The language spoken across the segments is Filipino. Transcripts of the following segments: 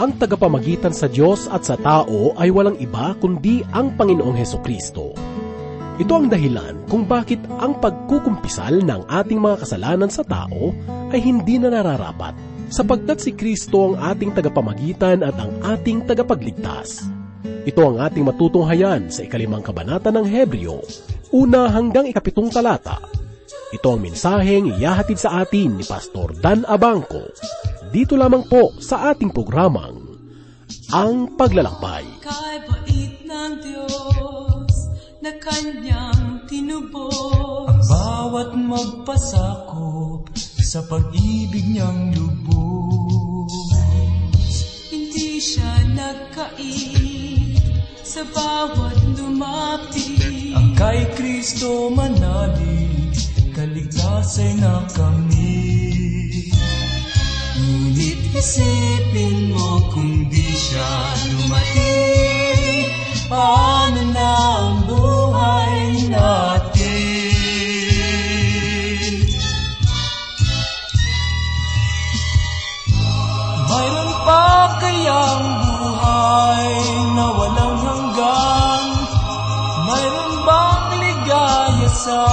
Ang tagapamagitan sa Diyos at sa tao ay walang iba kundi ang Panginoong Heso Kristo. Ito ang dahilan kung bakit ang pagkukumpisal ng ating mga kasalanan sa tao ay hindi na nararapat, sapagkat si Kristo ang ating tagapamagitan at ang ating tagapagligtas. Ito ang ating matutunghayan sa ikalimang kabanata ng Hebreo, una hanggang ikapitong talata. Ito ang mensaheng iyahatid sa atin ni Pastor Dan Abangco, dito lamang po sa ating programang, Ang Paglalakbay. Kay bait ng Diyos na kanyang tinubos. Bawat magpasakop sa pag-ibig niyang lubos. Hindi siya nagkait sa bawat lumapit. Ang kay Kristo manalig, kaligtasay na kami. Isipin mo kung di siya dumating, paano na ang buhay natin? Mayroon pa kayang buhay na walang hanggan? Mayroon bang ligaya sa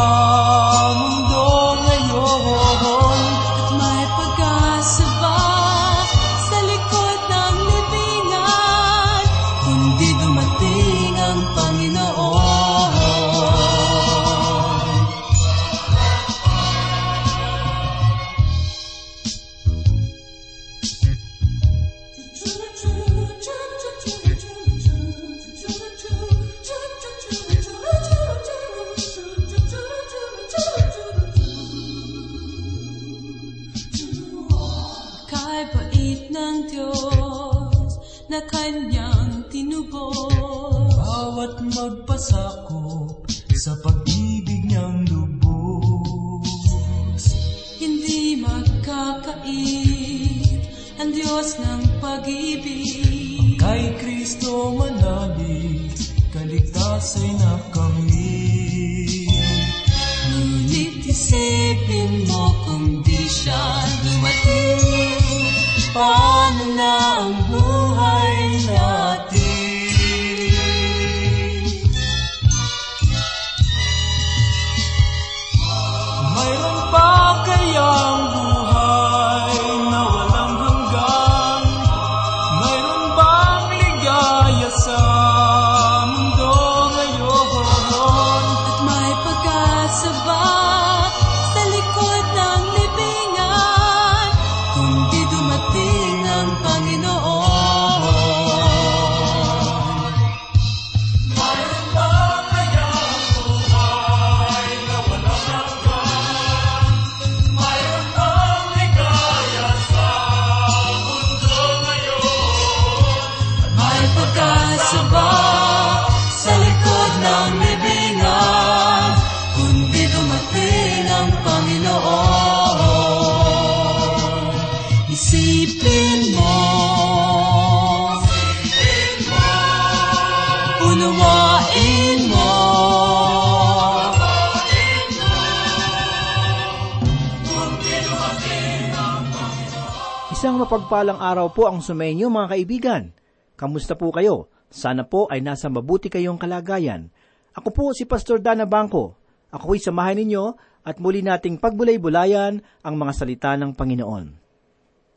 Isang mapagpalang araw po ang sumainyo mga kaibigan. Kamusta po kayo? Sana po ay nasa mabuti kayong kalagayan. Ako po si Pastor Dana Bangko. Ako'y samahan ninyo at muli nating pagbulay-bulayan ang mga salita ng Panginoon.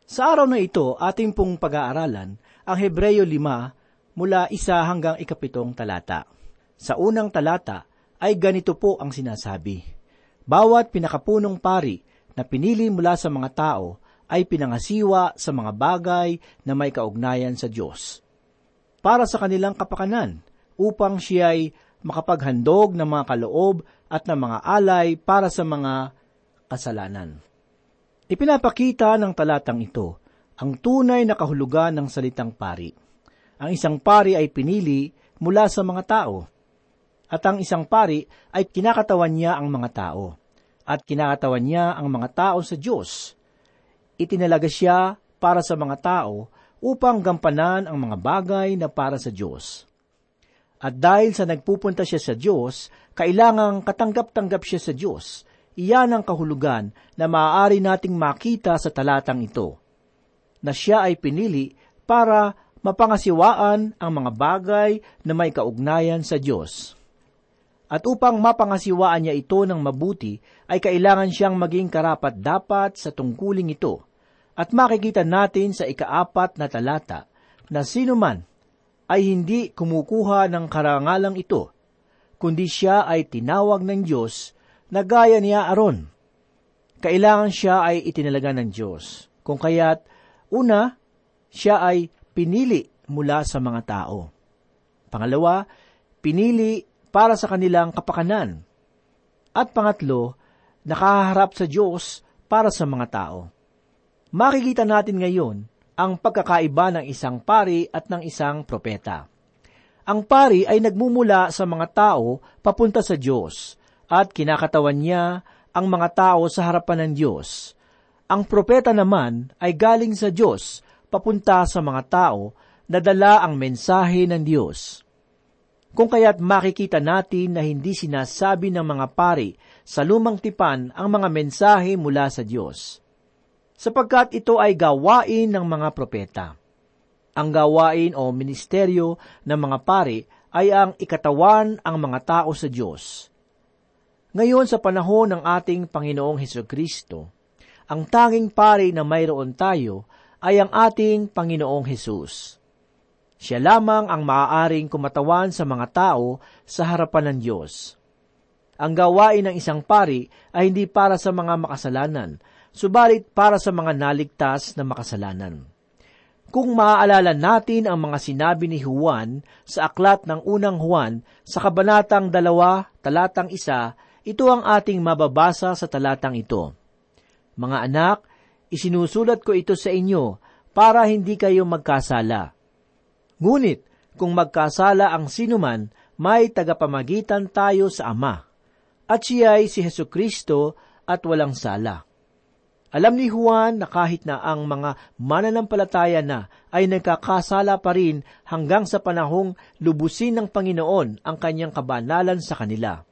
Sa araw na ito, ating pong pag-aaralan ang Hebreyo 5 mula isa hanggang ikapitong talata. Sa unang talata ay ganito po ang sinasabi. Bawat pinakapunong pari na pinili mula sa mga tao ay pinangasiwa sa mga bagay na may kaugnayan sa Diyos. Para sa kanilang kapakanan, upang siya ay makapaghandog ng mga kaloob at ng mga alay para sa mga kasalanan. Ipinapakita ng talatang ito ang tunay na kahulugan ng salitang pari. Ang isang pari ay pinili mula sa mga tao, at ang isang pari ay kinakatawan niya ang mga tao, at kinakatawan niya ang mga tao sa Diyos. Itinalaga siya para sa mga tao upang gampanan ang mga bagay na para sa Diyos. At dahil sa nagpupunta siya sa Diyos, kailangang katanggap-tanggap siya sa Diyos. Iyan ang kahulugan na maaari nating makita sa talatang ito. Na siya ay pinili para mapangasiwaan ang mga bagay na may kaugnayan sa Diyos. At upang mapangasiwaan niya ito ng mabuti, ay kailangan siyang maging karapat-dapat sa tungkuling ito. At makikita natin sa ikaapat na talata na sino man ay hindi kumukuha ng karangalang ito, kundi siya ay tinawag ng Diyos na gaya niya Aaron. Kailangan siya ay itinalaga ng Diyos. Kung kaya't, una, siya ay pinili mula sa mga tao. Pangalawa, pinili para sa kanilang kapakanan. At pangatlo, nakaharap sa Diyos para sa mga tao. Makikita natin ngayon ang pagkakaiba ng isang pari at ng isang propeta. Ang pari ay nagmumula sa mga tao papunta sa Diyos at kinakatawan niya ang mga tao sa harapan ng Diyos. Ang propeta naman ay galing sa Diyos papunta sa mga tao na dala ang mensahe ng Diyos. Kung kaya't makikita natin na hindi sinasabi ng mga pari sa lumang tipan ang mga mensahe mula sa Diyos. Sapagkat ito ay gawain ng mga propeta. Ang gawain o ministeryo ng mga pari ay ang ikatawan ang mga tao sa Diyos. Ngayon sa panahon ng ating Panginoong Heso Kristo, ang tanging pari na mayroon tayo ay ang ating Panginoong Hesus. Siya lamang ang maaaring kumatawan sa mga tao sa harapan ng Diyos. Ang gawain ng isang pari ay hindi para sa mga makasalanan, subalit para sa mga naligtas na makasalanan. Kung maaalala natin ang mga sinabi ni Juan sa aklat ng unang Juan sa kabanatang dalawa, talatang isa, ito ang ating mababasa sa talatang ito. Mga anak, isinusulat ko ito sa inyo para hindi kayo magkasala. Ngunit, kung magkasala ang sinuman, may tagapamagitan tayo sa Ama, at siya ay si Heso Kristo at walang sala. Alam ni Juan na kahit na ang mga mananampalataya na ay nagkakasala pa rin hanggang sa panahong lubusin ng Panginoon ang kanyang kabanalan sa kanila.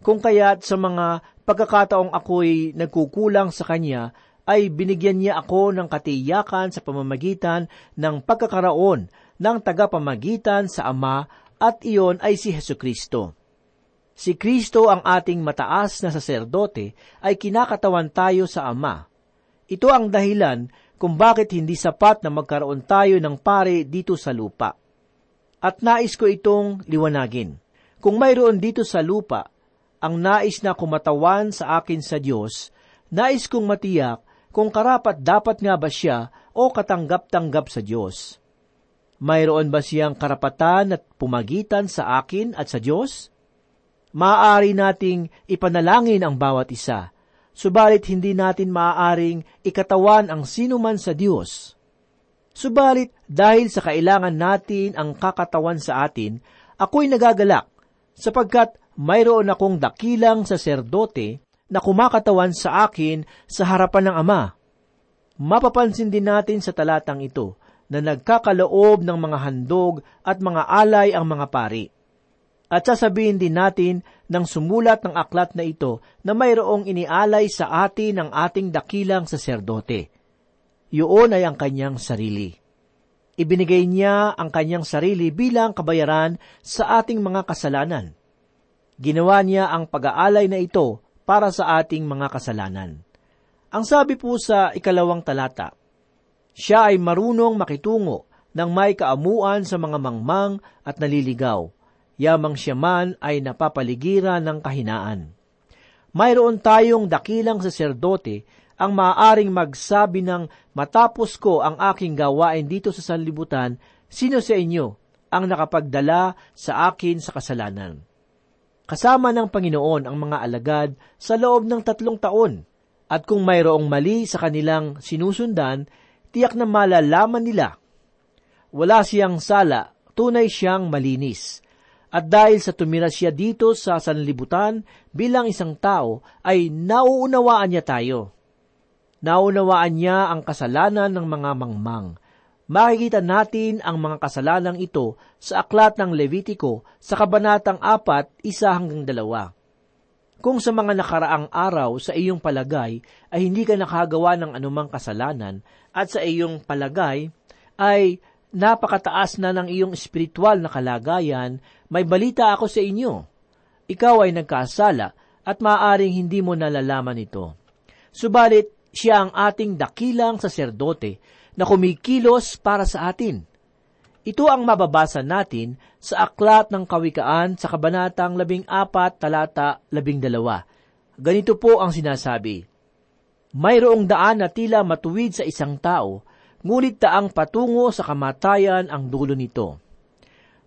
Kung kaya't sa mga pagkakataong ako'y nagkukulang sa Kanya, ay binigyan niya ako ng katiyakan sa pamamagitan ng pagkakaroon ng tagapamagitan sa Ama at iyon ay si Heso Kristo. Si Kristo ang ating mataas na saserdote ay kinakatawan tayo sa Ama. Ito ang dahilan kung bakit hindi sapat na magkaroon tayo ng pare dito sa lupa. At nais ko itong liwanagin. Kung mayroon dito sa lupa ang nais na kumatawan sa akin sa Diyos, nais kong matiyak kung karapat dapat nga ba siya o katanggap-tanggap sa Diyos. Mayroon ba siyang karapatan at pumagitan sa akin at sa Diyos? Maaari nating ipanalangin ang bawat isa, subalit hindi natin maaaring ikatawan ang sinuman sa Diyos. Subalit dahil sa kailangan natin ang kakatawan sa atin, ako'y nagagalak sapagkat mayroon akong dakilang saserdote na kumakatawan sa akin sa harapan ng Ama. Mapapansin din natin sa talatang ito na nagkakaloob ng mga handog at mga alay ang mga pari. At sasabihin din natin ng sumulat ng aklat na ito na mayroong inialay sa atin ng ating dakilang saserdote. Yun ay ang kanyang sarili. Ibinigay niya ang kanyang sarili bilang kabayaran sa ating mga kasalanan. Ginawa niya ang pag-aalay na ito para sa ating mga kasalanan. Ang sabi po sa ikalawang talata, Siya ay marunong makitungo ng may kaamuan sa mga mangmang at naliligaw. Yamang siya man ay napapaligiran ng kahinaan. Mayroon tayong dakilang saserdote ang maaaring magsabi ng matapos ko ang aking gawain dito sa sanlibutan, sino sa inyo ang nakapagdala sa akin sa kasalanan? Kasama ng Panginoon ang mga alagad sa loob ng tatlong taon. At kung mayroong mali sa kanilang sinusundan, tiyak na malalaman nila. Wala siyang sala, tunay siyang malinis. At dahil sa tumira siya dito sa sanlibutan bilang isang tao, ay nauunawaan niya tayo. Naunawaan niya ang kasalanan ng mga mangmang makikita natin ang mga kasalanang ito sa aklat ng Levitiko sa kabanatang 4, isa hanggang dalawa. Kung sa mga nakaraang araw sa iyong palagay ay hindi ka nakagawa ng anumang kasalanan at sa iyong palagay ay napakataas na ng iyong espiritual na kalagayan, may balita ako sa inyo. Ikaw ay nagkasala at maaaring hindi mo nalalaman ito. Subalit, siya ang ating dakilang saserdote na kumikilos para sa atin. Ito ang mababasa natin sa aklat ng kawikaan sa kabanatang 14 talata 12. Ganito po ang sinasabi, Mayroong daan na tila matuwid sa isang tao, ngunit taang patungo sa kamatayan ang dulo nito.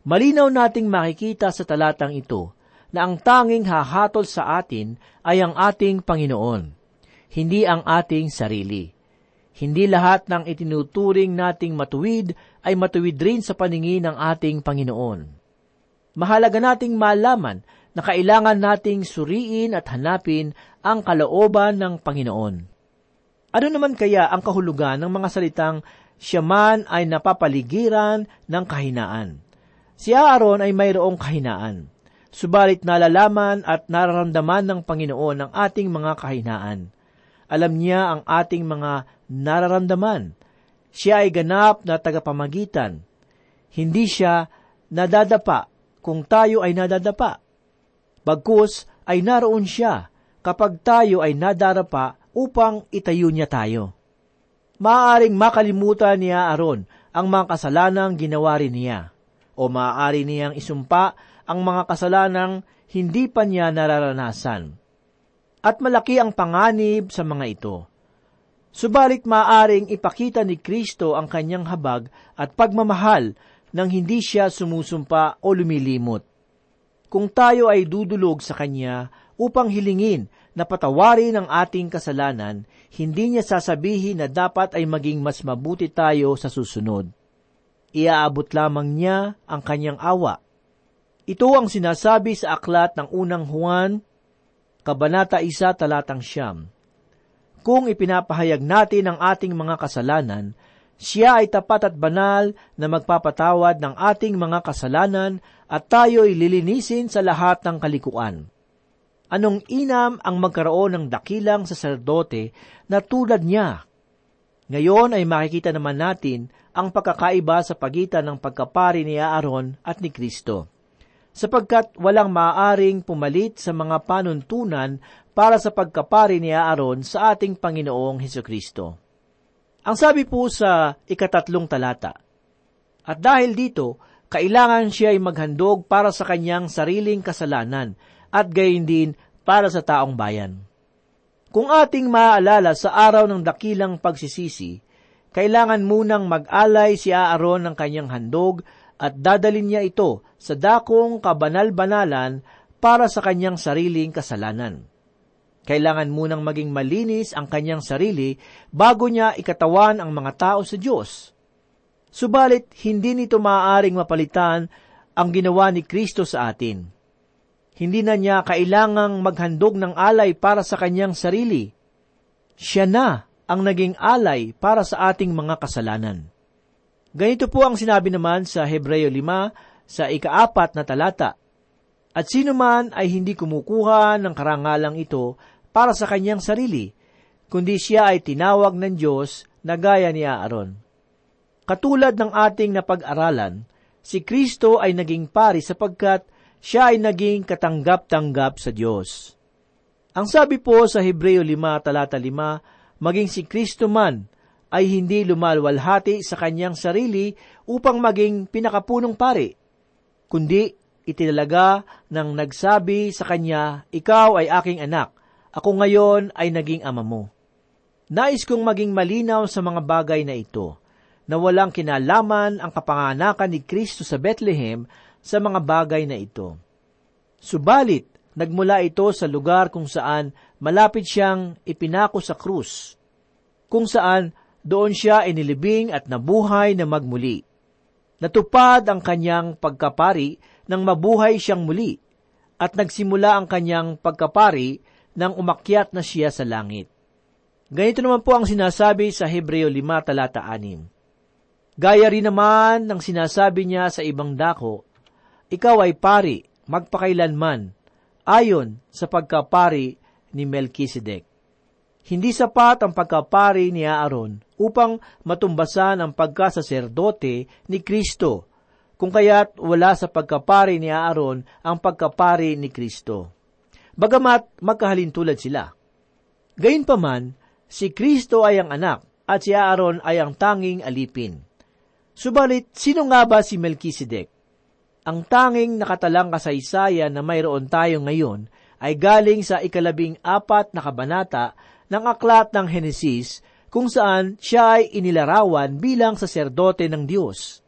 Malinaw nating makikita sa talatang ito na ang tanging hahatol sa atin ay ang ating Panginoon, hindi ang ating sarili. Hindi lahat ng itinuturing nating matuwid ay matuwid rin sa paningin ng ating Panginoon. Mahalaga nating malaman na kailangan nating suriin at hanapin ang kalooban ng Panginoon. Ano naman kaya ang kahulugan ng mga salitang siya ay napapaligiran ng kahinaan? Si Aaron ay mayroong kahinaan. Subalit nalalaman at nararamdaman ng Panginoon ang ating mga kahinaan. Alam niya ang ating mga nararamdaman. Siya ay ganap na tagapamagitan. Hindi siya nadadapa kung tayo ay nadadapa. Bagkus ay naroon siya kapag tayo ay nadarapa upang itayo niya tayo. Maaaring makalimutan niya Aaron ang mga kasalanang ginawa rin niya, o maaari niyang isumpa ang mga kasalanang hindi pa niya nararanasan. At malaki ang panganib sa mga ito. Subalit maaring ipakita ni Kristo ang kanyang habag at pagmamahal nang hindi siya sumusumpa o lumilimot. Kung tayo ay dudulog sa Kanya upang hilingin na patawarin ang ating kasalanan, hindi niya sasabihin na dapat ay maging mas mabuti tayo sa susunod. Iaabot lamang niya ang kanyang awa. Ito ang sinasabi sa aklat ng unang Juan, Kabanata 1, talatang siyam. Kung ipinapahayag natin ang ating mga kasalanan, siya ay tapat at banal na magpapatawad ng ating mga kasalanan at tayo'y lilinisin sa lahat ng kalikuan. Anong inam ang magkaroon ng dakilang saserdote na tulad niya? Ngayon ay makikita naman natin ang pagkakaiba sa pagitan ng pagkapari ni Aaron at ni Kristo. Sapagkat walang maaaring pumalit sa mga panuntunan para sa pagkapari ni Aaron sa ating Panginoong Heso Kristo. Ang sabi po sa ikatatlong talata, At dahil dito, kailangan siya ay maghandog para sa kanyang sariling kasalanan at gayon din para sa taong bayan. Kung ating maaalala sa araw ng dakilang pagsisisi, kailangan munang mag-alay si Aaron ng kanyang handog at dadalin niya ito sa dakong kabanal-banalan para sa kanyang sariling kasalanan. Kailangan munang maging malinis ang kanyang sarili bago niya ikatawan ang mga tao sa Diyos. Subalit, hindi nito maaaring mapalitan ang ginawa ni Kristo sa atin. Hindi na niya kailangang maghandog ng alay para sa kanyang sarili. Siya na ang naging alay para sa ating mga kasalanan. Ganito po ang sinabi naman sa Hebreo 5 sa ikaapat na talata. At sino man ay hindi kumukuha ng karangalang ito para sa kanyang sarili, kundi siya ay tinawag ng Diyos na gaya ni Aaron. Katulad ng ating napag-aralan, si Kristo ay naging pari sapagkat siya ay naging katanggap-tanggap sa Diyos. Ang sabi po sa Hebreo 5 talata 5, maging si Kristo man ay hindi lumalwalhati sa kanyang sarili upang maging pinakapunong pari, kundi itinalaga ng nagsabi sa kanya, Ikaw ay aking anak, ako ngayon ay naging ama mo. Nais kong maging malinaw sa mga bagay na ito, na walang kinalaman ang kapanganakan ni Kristo sa Bethlehem sa mga bagay na ito. Subalit, nagmula ito sa lugar kung saan malapit siyang ipinako sa krus, kung saan doon siya inilibing at nabuhay na magmuli. Natupad ang kanyang pagkapari nang mabuhay siyang muli, at nagsimula ang kanyang pagkapari nang umakyat na siya sa langit. Ganito naman po ang sinasabi sa Hebreo 5 talata 6. Gaya rin naman ng sinasabi niya sa ibang dako, Ikaw ay pari, magpakailanman, ayon sa pagkapari ni Melchizedek. Hindi sapat ang pagkapari ni Aaron upang matumbasan ang pagkasaserdote ni Kristo, kung kaya't wala sa pagkapari ni Aaron ang pagkapari ni Kristo. Bagamat magkahalintulad sila. Gayunpaman, si Kristo ay ang anak at si Aaron ay ang tanging alipin. Subalit, sino nga ba si Melchizedek? Ang tanging nakatalang kasaysayan na mayroon tayo ngayon ay galing sa ikalabing apat na kabanata ng aklat ng Henesis kung saan siya ay inilarawan bilang saserdote ng Diyos.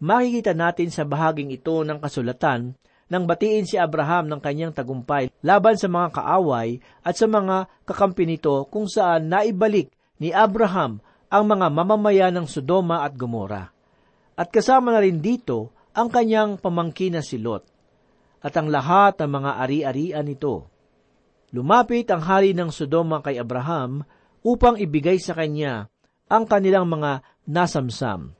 Makikita natin sa bahaging ito ng kasulatan nang batiin si Abraham ng kanyang tagumpay laban sa mga kaaway at sa mga kakampi nito kung saan naibalik ni Abraham ang mga mamamayan ng Sodoma at Gomora. At kasama na rin dito ang kanyang pamangkin na si Lot at ang lahat ng mga ari-arian nito. Lumapit ang hari ng Sodoma kay Abraham upang ibigay sa kanya ang kanilang mga nasamsam.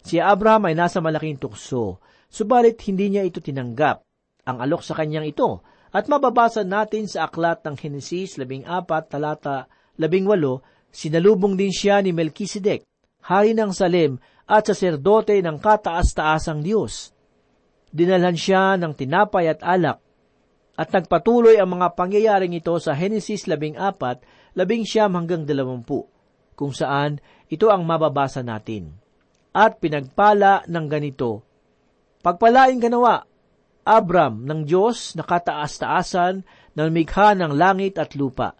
Si Abraham ay nasa malaking tukso subalit hindi niya ito tinanggap. Ang alok sa kanyang ito, at mababasa natin sa aklat ng Henesis 14 talata 18, sinalubong din siya ni Melchizedek, hari ng Salem at saserdote ng kataas-taasang Diyos. Dinalhan siya ng tinapay at alak, at nagpatuloy ang mga pangyayaring ito sa Henesis 14, 19 hanggang 20, kung saan ito ang mababasa natin. At pinagpala ng ganito, Pagpalain ka nawa, Abram ng Diyos na kataas-taasan na lumikha ng langit at lupa.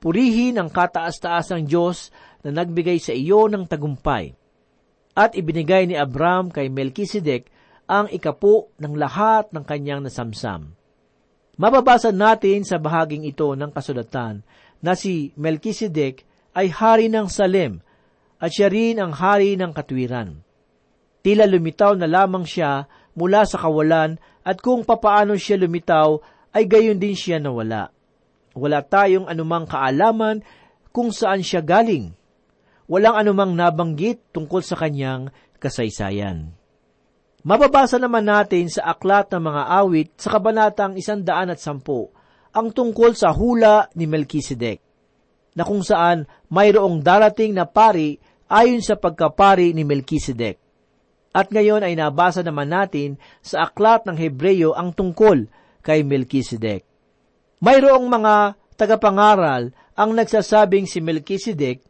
Purihin ang kataas-taasang Diyos na nagbigay sa iyo ng tagumpay. At ibinigay ni Abram kay Melchizedek ang ikapo ng lahat ng kanyang nasamsam. Mababasa natin sa bahaging ito ng kasulatan na si Melchizedek ay hari ng Salem at siya rin ang hari ng katwiran. Tila lumitaw na lamang siya mula sa kawalan at kung papaano siya lumitaw ay gayon din siya nawala. Wala tayong anumang kaalaman kung saan siya galing. Walang anumang nabanggit tungkol sa kanyang kasaysayan. Mababasa naman natin sa aklat ng mga awit sa kabanatang isandaan at sampu ang tungkol sa hula ni Melchizedek, na kung saan mayroong darating na pari ayon sa pagkapari ni Melchizedek. At ngayon ay nabasa naman natin sa aklat ng Hebreyo ang tungkol kay Melchizedek. Mayroong mga tagapangaral ang nagsasabing si Melchizedek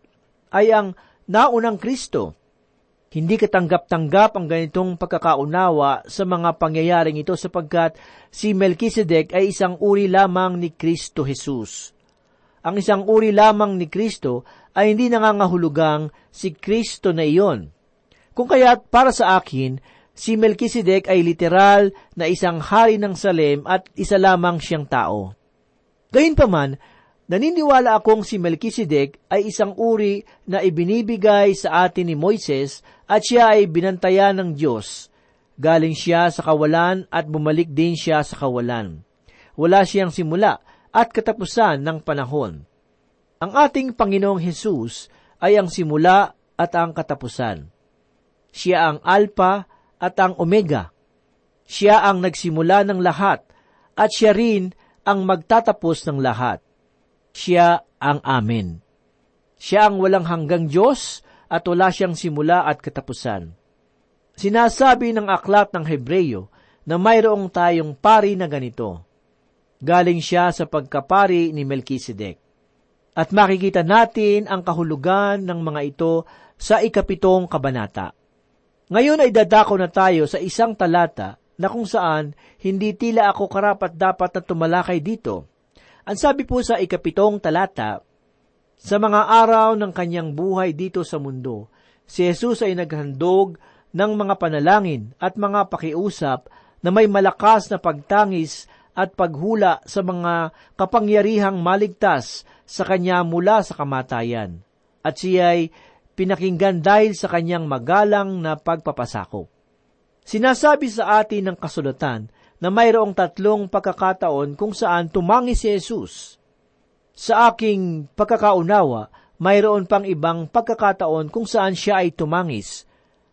ay ang naunang Kristo. Hindi katanggap-tanggap ang ganitong pagkakaunawa sa mga pangyayaring ito sapagkat si Melchizedek ay isang uri lamang ni Kristo Jesus. Ang isang uri lamang ni Kristo ay hindi nangangahulugang si Kristo na iyon kung kaya't para sa akin, si Melchizedek ay literal na isang hari ng Salem at isa lamang siyang tao. Gayunpaman, naniniwala akong si Melchizedek ay isang uri na ibinibigay sa atin ni Moises at siya ay binantayan ng Diyos. Galing siya sa kawalan at bumalik din siya sa kawalan. Wala siyang simula at katapusan ng panahon. Ang ating Panginoong Hesus ay ang simula at ang katapusan. Siya ang Alpha at ang Omega. Siya ang nagsimula ng lahat at siya rin ang magtatapos ng lahat. Siya ang Amen. Siya ang walang hanggang Diyos at wala siyang simula at katapusan. Sinasabi ng aklat ng Hebreyo na mayroong tayong pari na ganito. Galing siya sa pagkapari ni Melchizedek. At makikita natin ang kahulugan ng mga ito sa ikapitong kabanata. Ngayon ay dadako na tayo sa isang talata na kung saan hindi tila ako karapat dapat na tumalakay dito. Ang sabi po sa ikapitong talata, sa mga araw ng kanyang buhay dito sa mundo, si Jesus ay naghandog ng mga panalangin at mga pakiusap na may malakas na pagtangis at paghula sa mga kapangyarihang maligtas sa kanya mula sa kamatayan. At siya ay pinakinggan dahil sa kanyang magalang na pagpapasakop. Sinasabi sa atin ng kasulatan na mayroong tatlong pagkakataon kung saan tumangi si Jesus. Sa aking pagkakaunawa, mayroon pang ibang pagkakataon kung saan siya ay tumangis.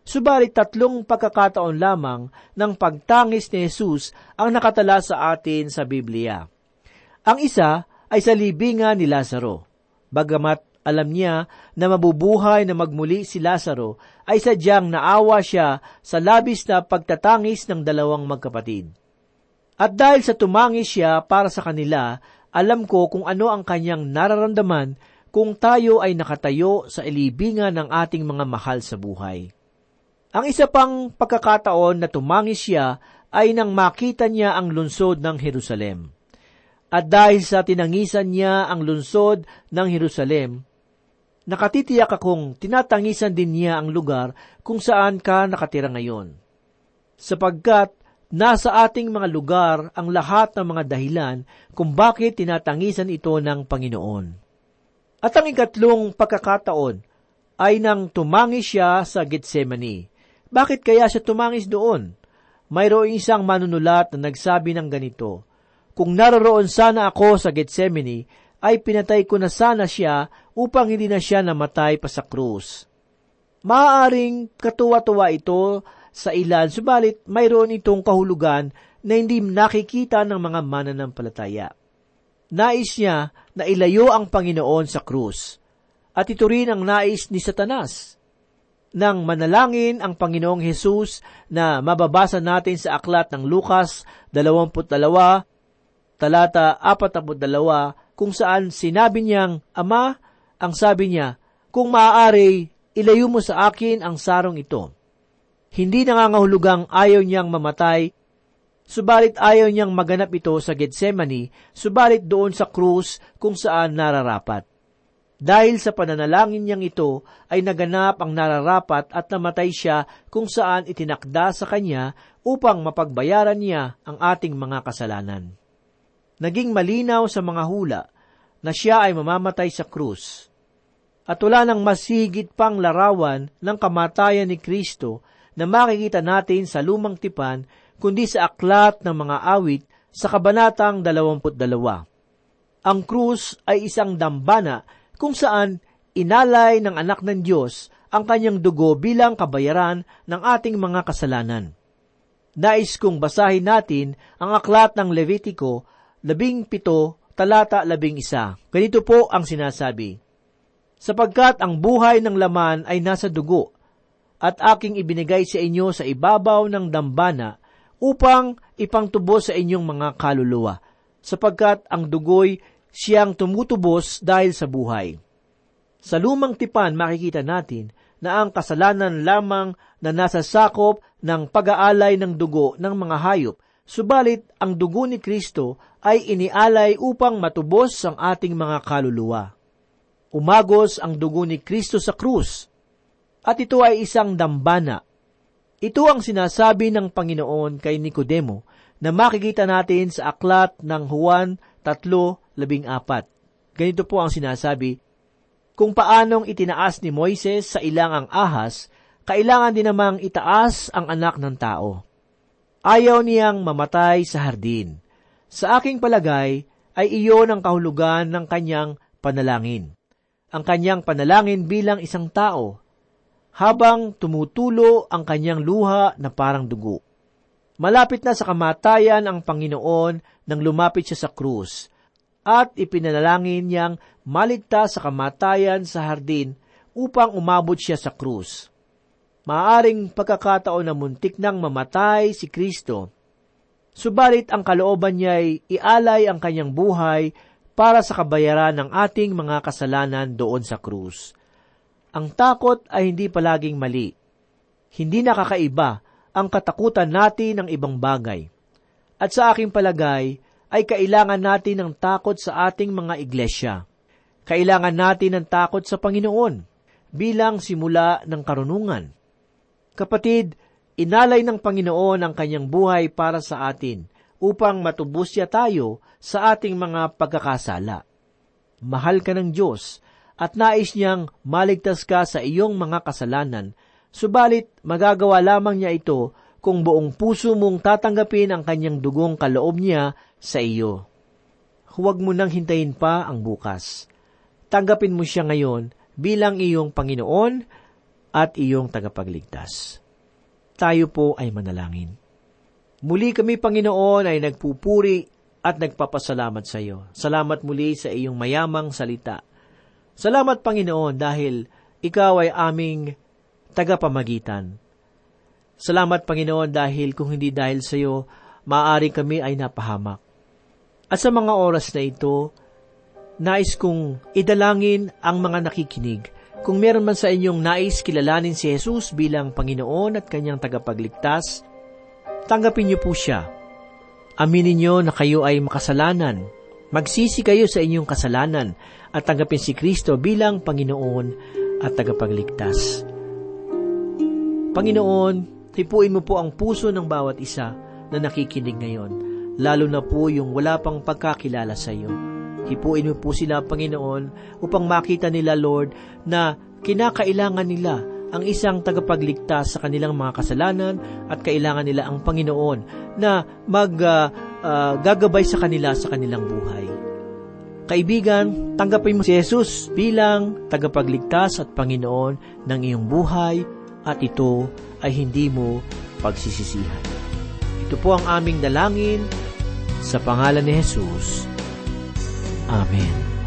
Subalit tatlong pagkakataon lamang ng pagtangis ni Jesus ang nakatala sa atin sa Biblia. Ang isa ay sa libingan ni Lazaro. Bagamat alam niya na mabubuhay na magmuli si Lazaro, ay sadyang naawa siya sa labis na pagtatangis ng dalawang magkapatid. At dahil sa tumangis siya para sa kanila, alam ko kung ano ang kanyang nararamdaman kung tayo ay nakatayo sa ilibingan ng ating mga mahal sa buhay. Ang isa pang pagkakataon na tumangis siya ay nang makita niya ang lungsod ng Jerusalem. At dahil sa tinangisan niya ang lungsod ng Jerusalem, nakatitiyak akong tinatangisan din niya ang lugar kung saan ka nakatira ngayon. Sapagkat nasa ating mga lugar ang lahat ng mga dahilan kung bakit tinatangisan ito ng Panginoon. At ang ikatlong pagkakataon ay nang tumangis siya sa Gethsemane. Bakit kaya siya tumangis doon? Mayroong isang manunulat na nagsabi ng ganito, Kung naroroon sana ako sa Gethsemane, ay pinatay ko na sana siya upang hindi na siya namatay pa sa krus. Maaaring katuwa-tuwa ito sa ilan, subalit mayroon itong kahulugan na hindi nakikita ng mga mananampalataya. Nais niya na ilayo ang Panginoon sa krus. At ito rin ang nais ni Satanas nang manalangin ang Panginoong Hesus na mababasa natin sa aklat ng Lukas 22, talata 42, kung saan sinabi niyang, Ama, ang sabi niya, kung maaari, ilayo mo sa akin ang sarong ito. Hindi nangangahulugang ayaw niyang mamatay, subalit ayaw niyang maganap ito sa Gethsemane, subalit doon sa krus kung saan nararapat. Dahil sa pananalangin niyang ito ay naganap ang nararapat at namatay siya kung saan itinakda sa kanya upang mapagbayaran niya ang ating mga kasalanan. Naging malinaw sa mga hula na siya ay mamamatay sa krus. At wala nang mas higit pang larawan ng kamatayan ni Kristo na makikita natin sa lumang tipan kundi sa aklat ng mga awit sa kabanatang 22. Ang krus ay isang dambana kung saan inalay ng anak ng Diyos ang kanyang dugo bilang kabayaran ng ating mga kasalanan. Nais kong basahin natin ang aklat ng Levitiko, labing pito, talata labing isa. Ganito po ang sinasabi, Sapagkat ang buhay ng laman ay nasa dugo, at aking ibinigay sa inyo sa ibabaw ng dambana upang ipangtubos sa inyong mga kaluluwa, sapagkat ang dugo'y siyang tumutubos dahil sa buhay. Sa lumang tipan makikita natin na ang kasalanan lamang na nasa sakop ng pag-aalay ng dugo ng mga hayop, subalit ang dugo ni Kristo ay inialay upang matubos ang ating mga kaluluwa. Umagos ang dugo ni Kristo sa krus, at ito ay isang dambana. Ito ang sinasabi ng Panginoon kay Nicodemo na makikita natin sa aklat ng Juan 3.14. Ganito po ang sinasabi, Kung paanong itinaas ni Moises sa ilang ang ahas, kailangan din namang itaas ang anak ng tao. Ayaw niyang mamatay sa hardin. Sa aking palagay, ay iyon ang kahulugan ng kanyang panalangin. Ang kanyang panalangin bilang isang tao, habang tumutulo ang kanyang luha na parang dugo. Malapit na sa kamatayan ang Panginoon nang lumapit siya sa krus, at ipinanalangin niyang maligtas sa kamatayan sa hardin upang umabot siya sa krus. Maaring pagkakataon na muntik nang mamatay si Kristo, subalit ang kalooban niya ay ialay ang kanyang buhay para sa kabayaran ng ating mga kasalanan doon sa krus. Ang takot ay hindi palaging mali. Hindi nakakaiba ang katakutan natin ng ibang bagay. At sa aking palagay, ay kailangan natin ng takot sa ating mga iglesia. Kailangan natin ng takot sa Panginoon bilang simula ng karunungan. Kapatid, inalay ng Panginoon ang kanyang buhay para sa atin upang matubos siya tayo sa ating mga pagkakasala. Mahal ka ng Diyos at nais niyang maligtas ka sa iyong mga kasalanan, subalit magagawa lamang niya ito kung buong puso mong tatanggapin ang kanyang dugong kaloob niya sa iyo. Huwag mo nang hintayin pa ang bukas. Tanggapin mo siya ngayon bilang iyong Panginoon at iyong tagapagligtas. Tayo po ay manalangin. Muli kami, Panginoon, ay nagpupuri at nagpapasalamat sa iyo. Salamat muli sa iyong mayamang salita. Salamat, Panginoon, dahil Ikaw ay aming tagapamagitan. Salamat, Panginoon, dahil kung hindi dahil sa iyo, maaari kami ay napahamak. At sa mga oras na ito, nais kong idalangin ang mga nakikinig. Kung meron man sa inyong nais kilalanin si Jesus bilang Panginoon at kanyang tagapagligtas, tanggapin niyo po siya. Aminin niyo na kayo ay makasalanan. Magsisi kayo sa inyong kasalanan at tanggapin si Kristo bilang Panginoon at tagapagligtas. Panginoon, hipuin mo po ang puso ng bawat isa na nakikinig ngayon, lalo na po yung wala pang pagkakilala sa iyo. Hipuin mo po sila, Panginoon, upang makita nila, Lord, na kinakailangan nila ang isang tagapagligtas sa kanilang mga kasalanan at kailangan nila ang Panginoon na mag uh, uh, gagabay sa kanila sa kanilang buhay. Kaibigan, tanggapin mo si Jesus bilang tagapagligtas at Panginoon ng iyong buhay at ito ay hindi mo pagsisisihan. Ito po ang aming dalangin sa pangalan ni Jesus. Amen.